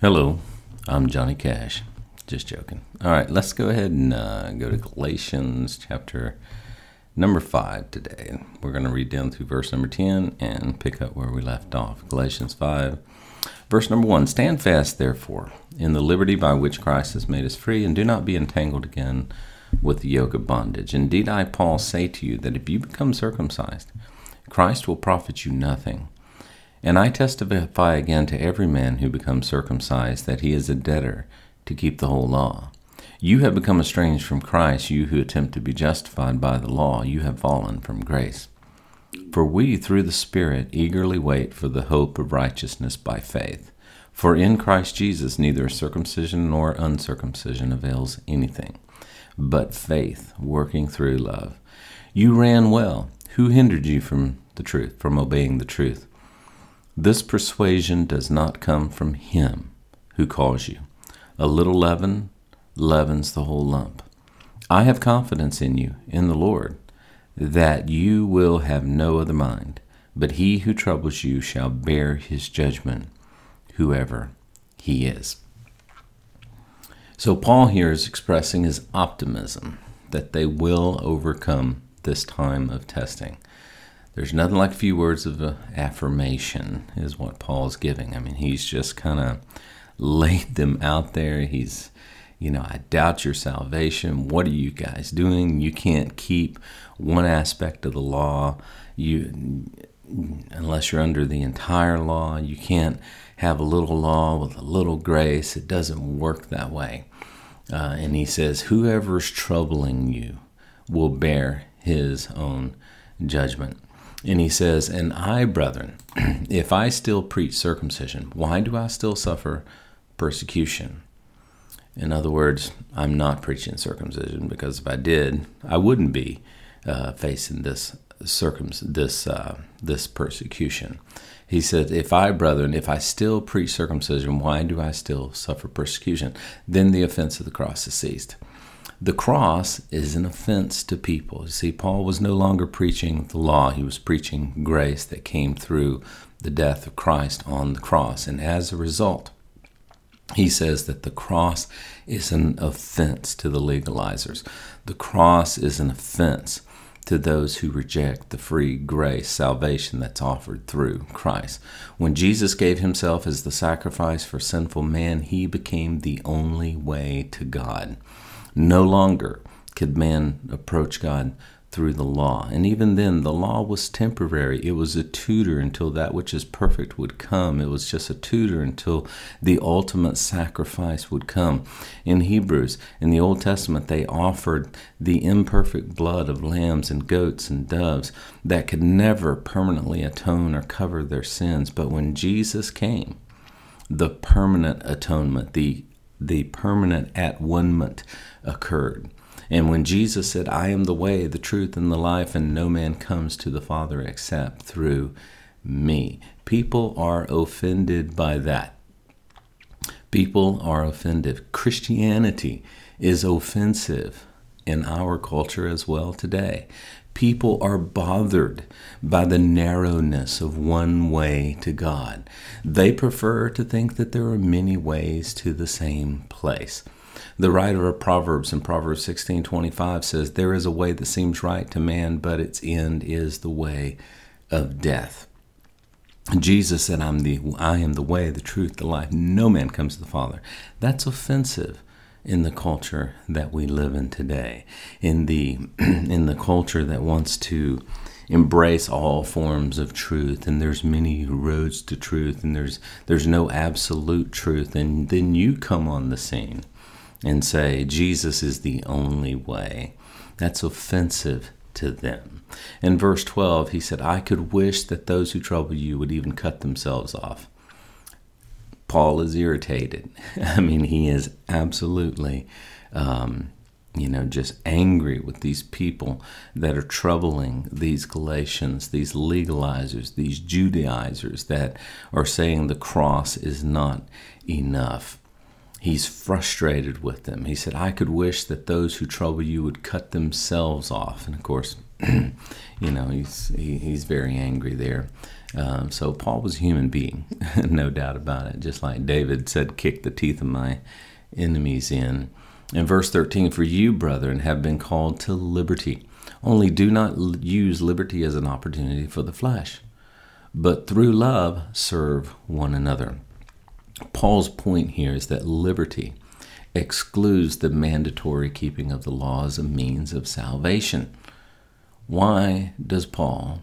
Hello, I'm Johnny Cash. Just joking. All right, let's go ahead and uh, go to Galatians chapter number 5 today. We're going to read down through verse number 10 and pick up where we left off. Galatians 5, verse number 1 Stand fast, therefore, in the liberty by which Christ has made us free, and do not be entangled again with the yoke of bondage. Indeed, I, Paul, say to you that if you become circumcised, Christ will profit you nothing. And I testify again to every man who becomes circumcised that he is a debtor to keep the whole law. You have become estranged from Christ, you who attempt to be justified by the law, you have fallen from grace. For we, through the Spirit, eagerly wait for the hope of righteousness by faith. For in Christ Jesus neither circumcision nor uncircumcision avails anything, but faith working through love. You ran well. Who hindered you from the truth, from obeying the truth? This persuasion does not come from him who calls you. A little leaven leavens the whole lump. I have confidence in you, in the Lord, that you will have no other mind, but he who troubles you shall bear his judgment, whoever he is. So, Paul here is expressing his optimism that they will overcome this time of testing. There's nothing like a few words of affirmation, is what Paul's giving. I mean, he's just kind of laid them out there. He's, you know, I doubt your salvation. What are you guys doing? You can't keep one aspect of the law. You, unless you're under the entire law, you can't have a little law with a little grace. It doesn't work that way. Uh, and he says, whoever's troubling you will bear his own judgment. And he says, And I, brethren, if I still preach circumcision, why do I still suffer persecution? In other words, I'm not preaching circumcision because if I did, I wouldn't be uh, facing this circum this uh, this persecution. He said, "If I, brethren, if I still preach circumcision, why do I still suffer persecution? Then the offense of the cross is ceased." The cross is an offense to people. You see, Paul was no longer preaching the law, he was preaching grace that came through the death of Christ on the cross. And as a result, he says that the cross is an offense to the legalizers. The cross is an offense to those who reject the free grace, salvation that's offered through Christ. When Jesus gave himself as the sacrifice for sinful man, he became the only way to God. No longer could man approach God through the law. And even then, the law was temporary. It was a tutor until that which is perfect would come. It was just a tutor until the ultimate sacrifice would come. In Hebrews, in the Old Testament, they offered the imperfect blood of lambs and goats and doves that could never permanently atone or cover their sins. But when Jesus came, the permanent atonement, the the permanent at one occurred. And when Jesus said, I am the way, the truth, and the life, and no man comes to the Father except through me, people are offended by that. People are offended. Christianity is offensive in our culture as well today. People are bothered by the narrowness of one way to God. They prefer to think that there are many ways to the same place. The writer of Proverbs in Proverbs 16:25 says, "There is a way that seems right to man, but its end is the way of death." Jesus said, "I'm the I am the way, the truth, the life. No man comes to the Father." That's offensive in the culture that we live in today, in the in the culture that wants to embrace all forms of truth and there's many roads to truth and there's there's no absolute truth and then you come on the scene and say Jesus is the only way. That's offensive to them. In verse 12 he said I could wish that those who trouble you would even cut themselves off Paul is irritated. I mean, he is absolutely, um, you know, just angry with these people that are troubling these Galatians, these legalizers, these Judaizers that are saying the cross is not enough. He's frustrated with them. He said, I could wish that those who trouble you would cut themselves off. And of course, you know, he's, he, he's very angry there. Um, so Paul was a human being, no doubt about it. Just like David said, kick the teeth of my enemies in. In verse 13, for you, brethren, have been called to liberty. Only do not use liberty as an opportunity for the flesh, but through love serve one another. Paul's point here is that liberty excludes the mandatory keeping of the law as a means of salvation. Why does Paul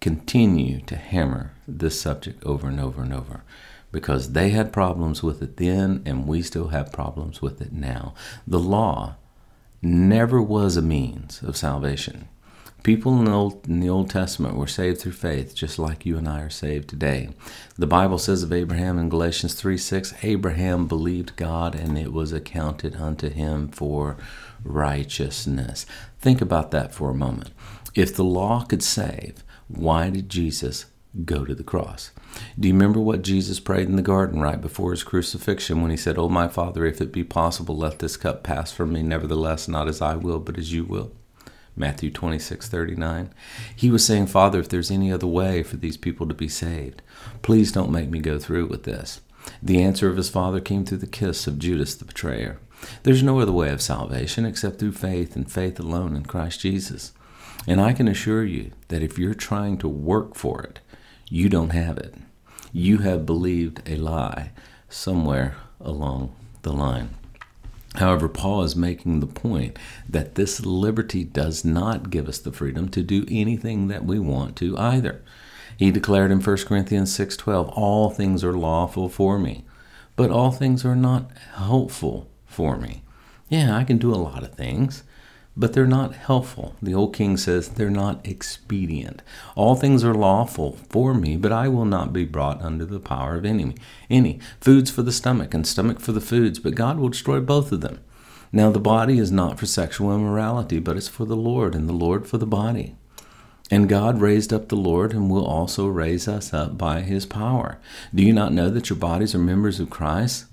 continue to hammer this subject over and over and over? Because they had problems with it then, and we still have problems with it now. The law never was a means of salvation. People in the, Old, in the Old Testament were saved through faith, just like you and I are saved today. The Bible says of Abraham in Galatians 3 6, Abraham believed God and it was accounted unto him for righteousness. Think about that for a moment. If the law could save, why did Jesus go to the cross? Do you remember what Jesus prayed in the garden right before his crucifixion when he said, Oh, my Father, if it be possible, let this cup pass from me, nevertheless, not as I will, but as you will? Matthew 26, 39. He was saying, Father, if there's any other way for these people to be saved, please don't make me go through with this. The answer of his father came through the kiss of Judas the betrayer. There's no other way of salvation except through faith and faith alone in Christ Jesus. And I can assure you that if you're trying to work for it, you don't have it. You have believed a lie somewhere along the line. However, Paul is making the point that this liberty does not give us the freedom to do anything that we want to either. He declared in 1 Corinthians 6:12, "All things are lawful for me, but all things are not helpful for me." Yeah, I can do a lot of things, but they're not helpful. The old king says they're not expedient. All things are lawful for me, but I will not be brought under the power of any. Any foods for the stomach and stomach for the foods, but God will destroy both of them. Now the body is not for sexual immorality, but it's for the Lord, and the Lord for the body. And God raised up the Lord and will also raise us up by his power. Do you not know that your bodies are members of Christ?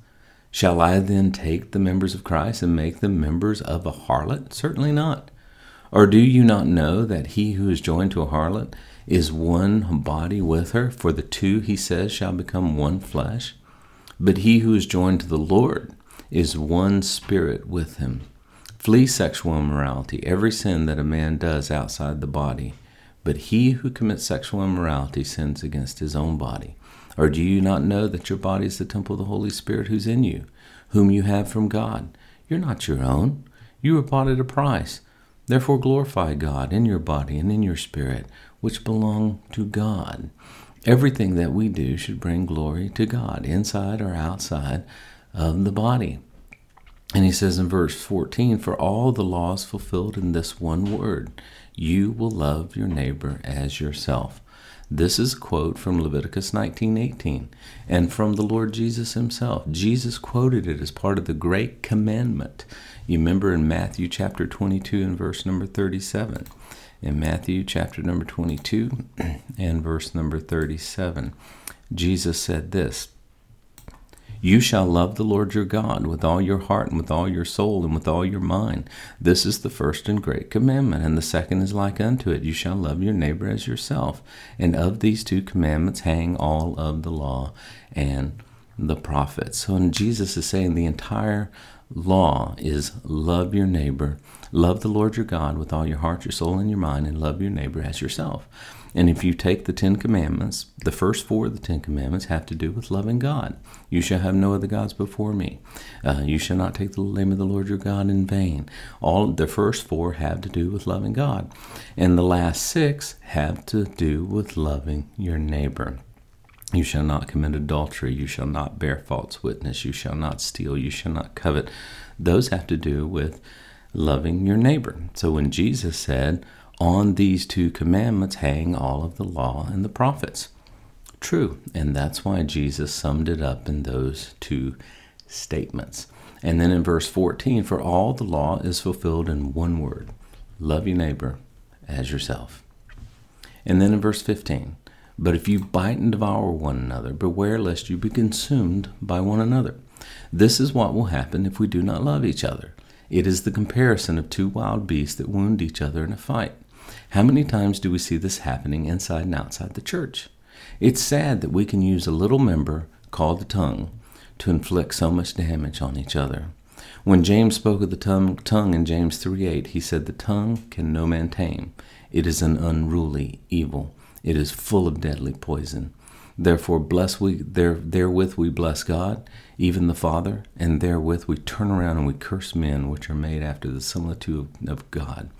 Shall I then take the members of Christ and make them members of a harlot? Certainly not. Or do you not know that he who is joined to a harlot is one body with her? For the two, he says, shall become one flesh. But he who is joined to the Lord is one spirit with him. Flee sexual immorality, every sin that a man does outside the body. But he who commits sexual immorality sins against his own body. Or do you not know that your body is the temple of the Holy Spirit who's in you, whom you have from God? You're not your own. You were bought at a price. Therefore glorify God in your body and in your spirit, which belong to God. Everything that we do should bring glory to God, inside or outside of the body. And he says in verse 14, For all the law is fulfilled in this one word you will love your neighbor as yourself. This is a quote from Leviticus 19:18 and from the Lord Jesus himself. Jesus quoted it as part of the great commandment. You remember in Matthew chapter 22 and verse number 37. In Matthew chapter number 22 and verse number 37, Jesus said this, you shall love the Lord your God with all your heart and with all your soul and with all your mind. This is the first and great commandment, and the second is like unto it. You shall love your neighbor as yourself. And of these two commandments hang all of the law and the prophets. So, and Jesus is saying the entire law is love your neighbor, love the Lord your God with all your heart, your soul, and your mind, and love your neighbor as yourself. And if you take the Ten Commandments, the first four of the Ten Commandments have to do with loving God. You shall have no other gods before me. Uh, you shall not take the name of the Lord your God in vain. All the first four have to do with loving God, and the last six have to do with loving your neighbor. You shall not commit adultery. You shall not bear false witness. You shall not steal. You shall not covet. Those have to do with loving your neighbor. So when Jesus said, on these two commandments hang all of the law and the prophets. True, and that's why Jesus summed it up in those two statements. And then in verse 14, for all the law is fulfilled in one word love your neighbor as yourself. And then in verse 15, but if you bite and devour one another, beware lest you be consumed by one another. This is what will happen if we do not love each other. It is the comparison of two wild beasts that wound each other in a fight. How many times do we see this happening inside and outside the church? It's sad that we can use a little member called the tongue to inflict so much damage on each other. When James spoke of the tongue, in James 3:8, he said, The tongue can no man tame. It is an unruly evil. It is full of deadly poison. Therefore, bless we there, therewith we bless God, even the Father, and therewith we turn around and we curse men which are made after the similitude of God.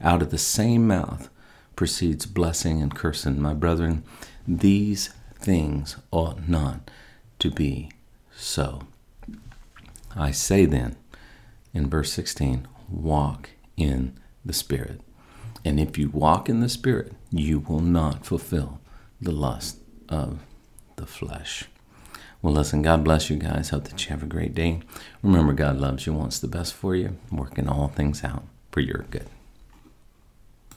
Out of the same mouth proceeds blessing and cursing. My brethren, these things ought not to be so. I say then, in verse 16, walk in the Spirit. And if you walk in the Spirit, you will not fulfill the lust of the flesh. Well, listen, God bless you guys. Hope that you have a great day. Remember, God loves you, wants the best for you, working all things out for your good.